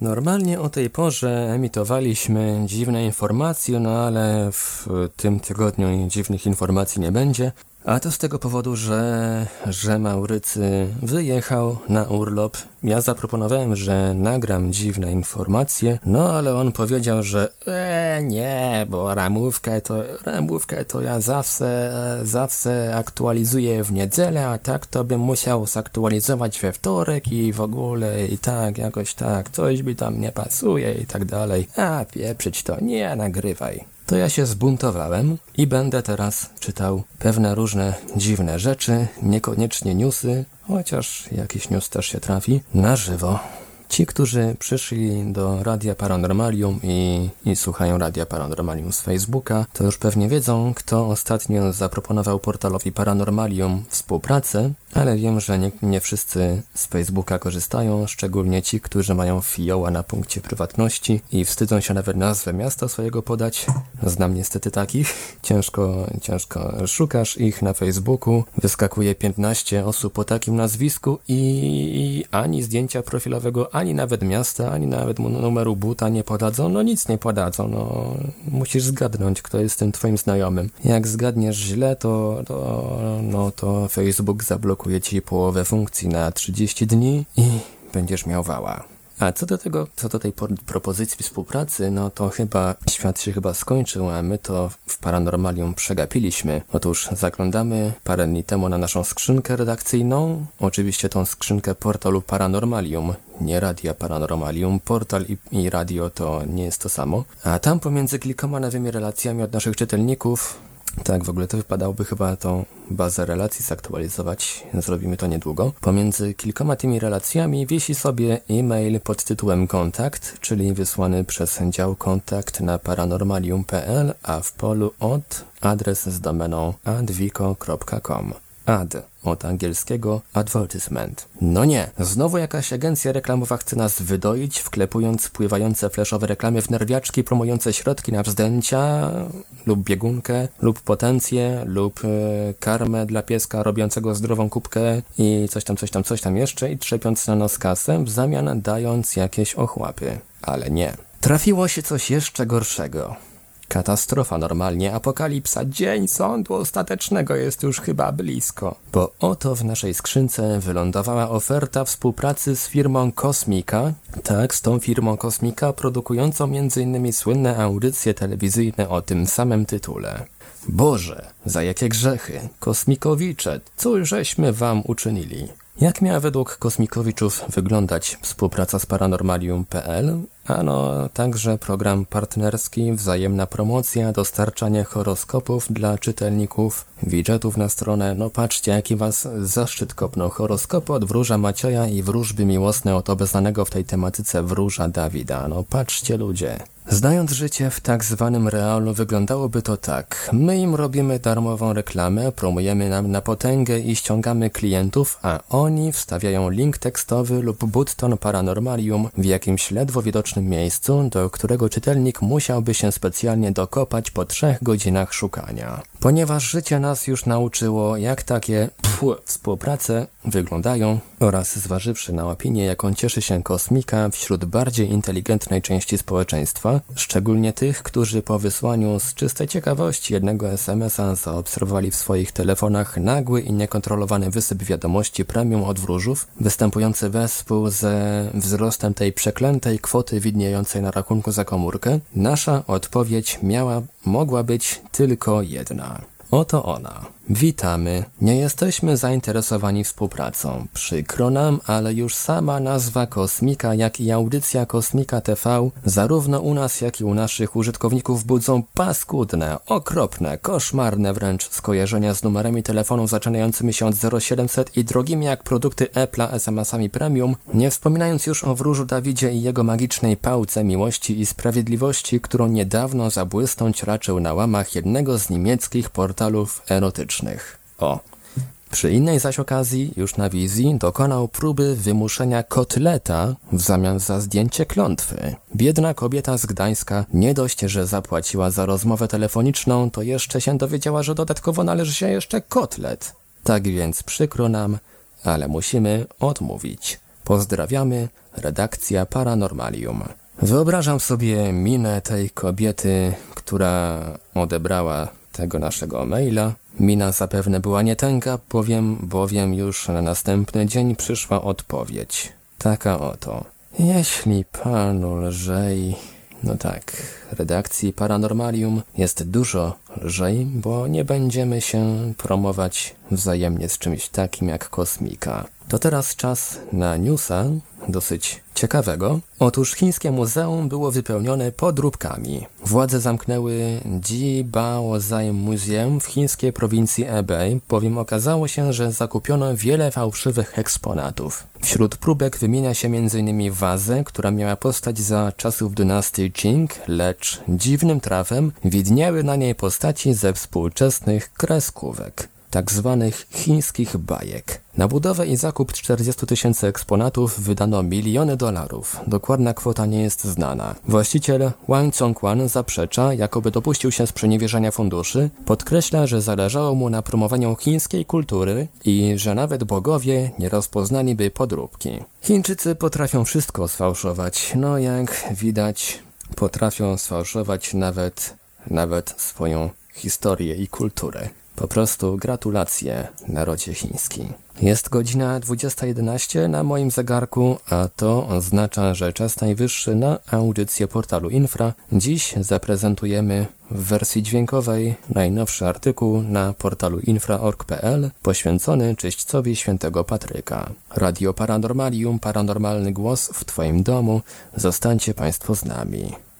Normalnie o tej porze emitowaliśmy dziwne informacje, no ale w tym tygodniu dziwnych informacji nie będzie. A to z tego powodu, że, że Maurycy wyjechał na urlop. Ja zaproponowałem, że nagram dziwne informacje, no ale on powiedział, że e, nie, bo ramówkę to, ramówkę to ja zawsze, zawsze aktualizuję w niedzielę, a tak to bym musiał zaktualizować we wtorek i w ogóle i tak, jakoś tak, coś mi tam nie pasuje i tak dalej. A pieprzyć to, nie nagrywaj to ja się zbuntowałem i będę teraz czytał pewne różne dziwne rzeczy, niekoniecznie newsy, chociaż jakiś news też się trafi, na żywo. Ci, którzy przyszli do Radia Paranormalium i, i słuchają Radia Paranormalium z Facebooka, to już pewnie wiedzą, kto ostatnio zaproponował portalowi Paranormalium współpracę, ale wiem, że nie, nie wszyscy z Facebooka korzystają, szczególnie ci, którzy mają fioła na punkcie prywatności i wstydzą się nawet nazwę miasta swojego podać. Znam niestety takich. Ciężko, ciężko szukasz ich na Facebooku, wyskakuje 15 osób o takim nazwisku i, i ani zdjęcia profilowego, ani nawet miasta, ani nawet numeru buta nie podadzą, no nic nie podadzą, no musisz zgadnąć, kto jest tym twoim znajomym. Jak zgadniesz źle, to, to no to Facebook zablokuje ci połowę funkcji na 30 dni i będziesz miał wała. A co do tego, co do tej propozycji współpracy, no to chyba świat się chyba skończył, a my to Paranormalium przegapiliśmy. Otóż zaglądamy parę dni temu na naszą skrzynkę redakcyjną, oczywiście tą skrzynkę portalu Paranormalium, nie Radia Paranormalium, portal i, i radio to nie jest to samo. A tam pomiędzy kilkoma nowymi relacjami od naszych czytelników tak, w ogóle to wypadałoby chyba tą bazę relacji zaktualizować. Zrobimy to niedługo. Pomiędzy kilkoma tymi relacjami wisi sobie e-mail pod tytułem kontakt, czyli wysłany przez dział kontakt na paranormalium.pl, a w polu od adres z domeną advico.com. Ad od angielskiego advertisement. No nie, znowu jakaś agencja reklamowa chce nas wydoić, wklepując pływające fleszowe reklamy w nerwiaczki promujące środki na wzdęcia lub biegunkę, lub potencję, lub e, karmę dla pieska robiącego zdrową kubkę i coś tam, coś tam, coś tam jeszcze i trzepiąc na nos kasę, w zamian dając jakieś ochłapy. Ale nie. Trafiło się coś jeszcze gorszego. Katastrofa normalnie, apokalipsa, dzień sądu ostatecznego jest już chyba blisko. Bo oto w naszej skrzynce wylądowała oferta współpracy z firmą Kosmika, tak, z tą firmą Kosmika produkującą m.in. słynne audycje telewizyjne o tym samym tytule. Boże, za jakie grzechy, kosmikowicze, cóż żeśmy wam uczynili? Jak miała według kosmikowiczów wyglądać współpraca z paranormalium.pl? Ano także program partnerski, wzajemna promocja, dostarczanie horoskopów dla czytelników, widgetów na stronę. No patrzcie, jaki was zaszczyt kopnął. Horoskopy od wróża Macieja i wróżby miłosne od obeznanego w tej tematyce wróża Dawida. No patrzcie ludzie. Zdając życie w tak zwanym realu wyglądałoby to tak. My im robimy darmową reklamę, promujemy nam na potęgę i ściągamy klientów, a oni wstawiają link tekstowy lub button paranormalium w jakimś ledwo widocznym miejscu, do którego czytelnik musiałby się specjalnie dokopać po trzech godzinach szukania. Ponieważ życie nas już nauczyło, jak takie pfu, współprace wyglądają oraz zważywszy na opinię, jaką cieszy się kosmika wśród bardziej inteligentnej części społeczeństwa, szczególnie tych, którzy po wysłaniu z czystej ciekawości jednego SMS-a zaobserwowali w swoich telefonach nagły i niekontrolowany wysyp wiadomości premium od wróżów, występujący wespół ze wzrostem tej przeklętej kwoty widniejącej na rachunku za komórkę, nasza odpowiedź miała, mogła być tylko jedna. Oto ona. Witamy. Nie jesteśmy zainteresowani współpracą. Przykro nam, ale już sama nazwa Kosmika, jak i audycja Kosmika TV, zarówno u nas, jak i u naszych użytkowników budzą paskudne, okropne, koszmarne wręcz skojarzenia z numerami telefonu zaczynającymi się od 0700 i drogimi jak produkty Apple'a SMS-ami premium, nie wspominając już o wróżu Dawidzie i jego magicznej pałce miłości i sprawiedliwości, którą niedawno zabłysnąć raczył na łamach jednego z niemieckich portalów erotycznych. O. Przy innej zaś okazji, już na wizji, dokonał próby wymuszenia kotleta w zamian za zdjęcie klątwy. Biedna kobieta z Gdańska nie dość, że zapłaciła za rozmowę telefoniczną, to jeszcze się dowiedziała, że dodatkowo należy się jeszcze kotlet. Tak więc przykro nam, ale musimy odmówić. Pozdrawiamy, redakcja Paranormalium. Wyobrażam sobie minę tej kobiety, która odebrała tego naszego maila. Mina zapewne była nietęga, bowiem, bowiem już na następny dzień przyszła odpowiedź. Taka oto. Jeśli panu lżej... No tak, redakcji Paranormalium jest dużo lżej, bo nie będziemy się promować wzajemnie z czymś takim jak kosmika. To teraz czas na newsa, dosyć ciekawego. Otóż chińskie muzeum było wypełnione podróbkami. Władze zamknęły Jibaozai Museum w chińskiej prowincji Hebei, bowiem okazało się, że zakupiono wiele fałszywych eksponatów. Wśród próbek wymienia się m.in. wazę, która miała postać za czasów dynastii Qing, lecz dziwnym trafem widniały na niej postaci ze współczesnych kreskówek tak zwanych chińskich bajek. Na budowę i zakup 40 tysięcy eksponatów wydano miliony dolarów. Dokładna kwota nie jest znana. Właściciel Wang Zhongquan zaprzecza, jakoby dopuścił się sprzeniewierzenia funduszy, podkreśla, że zależało mu na promowaniu chińskiej kultury i że nawet bogowie nie rozpoznaliby podróbki. Chińczycy potrafią wszystko sfałszować, no jak widać potrafią sfałszować nawet, nawet swoją historię i kulturę. Po prostu gratulacje narodzie chiński. Jest godzina 20.11 na moim zegarku, a to oznacza, że czas najwyższy na audycję portalu Infra. Dziś zaprezentujemy w wersji dźwiękowej najnowszy artykuł na portalu infra.org.pl poświęcony czyśćcowi świętego Patryka. Radio Paranormalium, paranormalny głos w Twoim domu. Zostańcie Państwo z nami.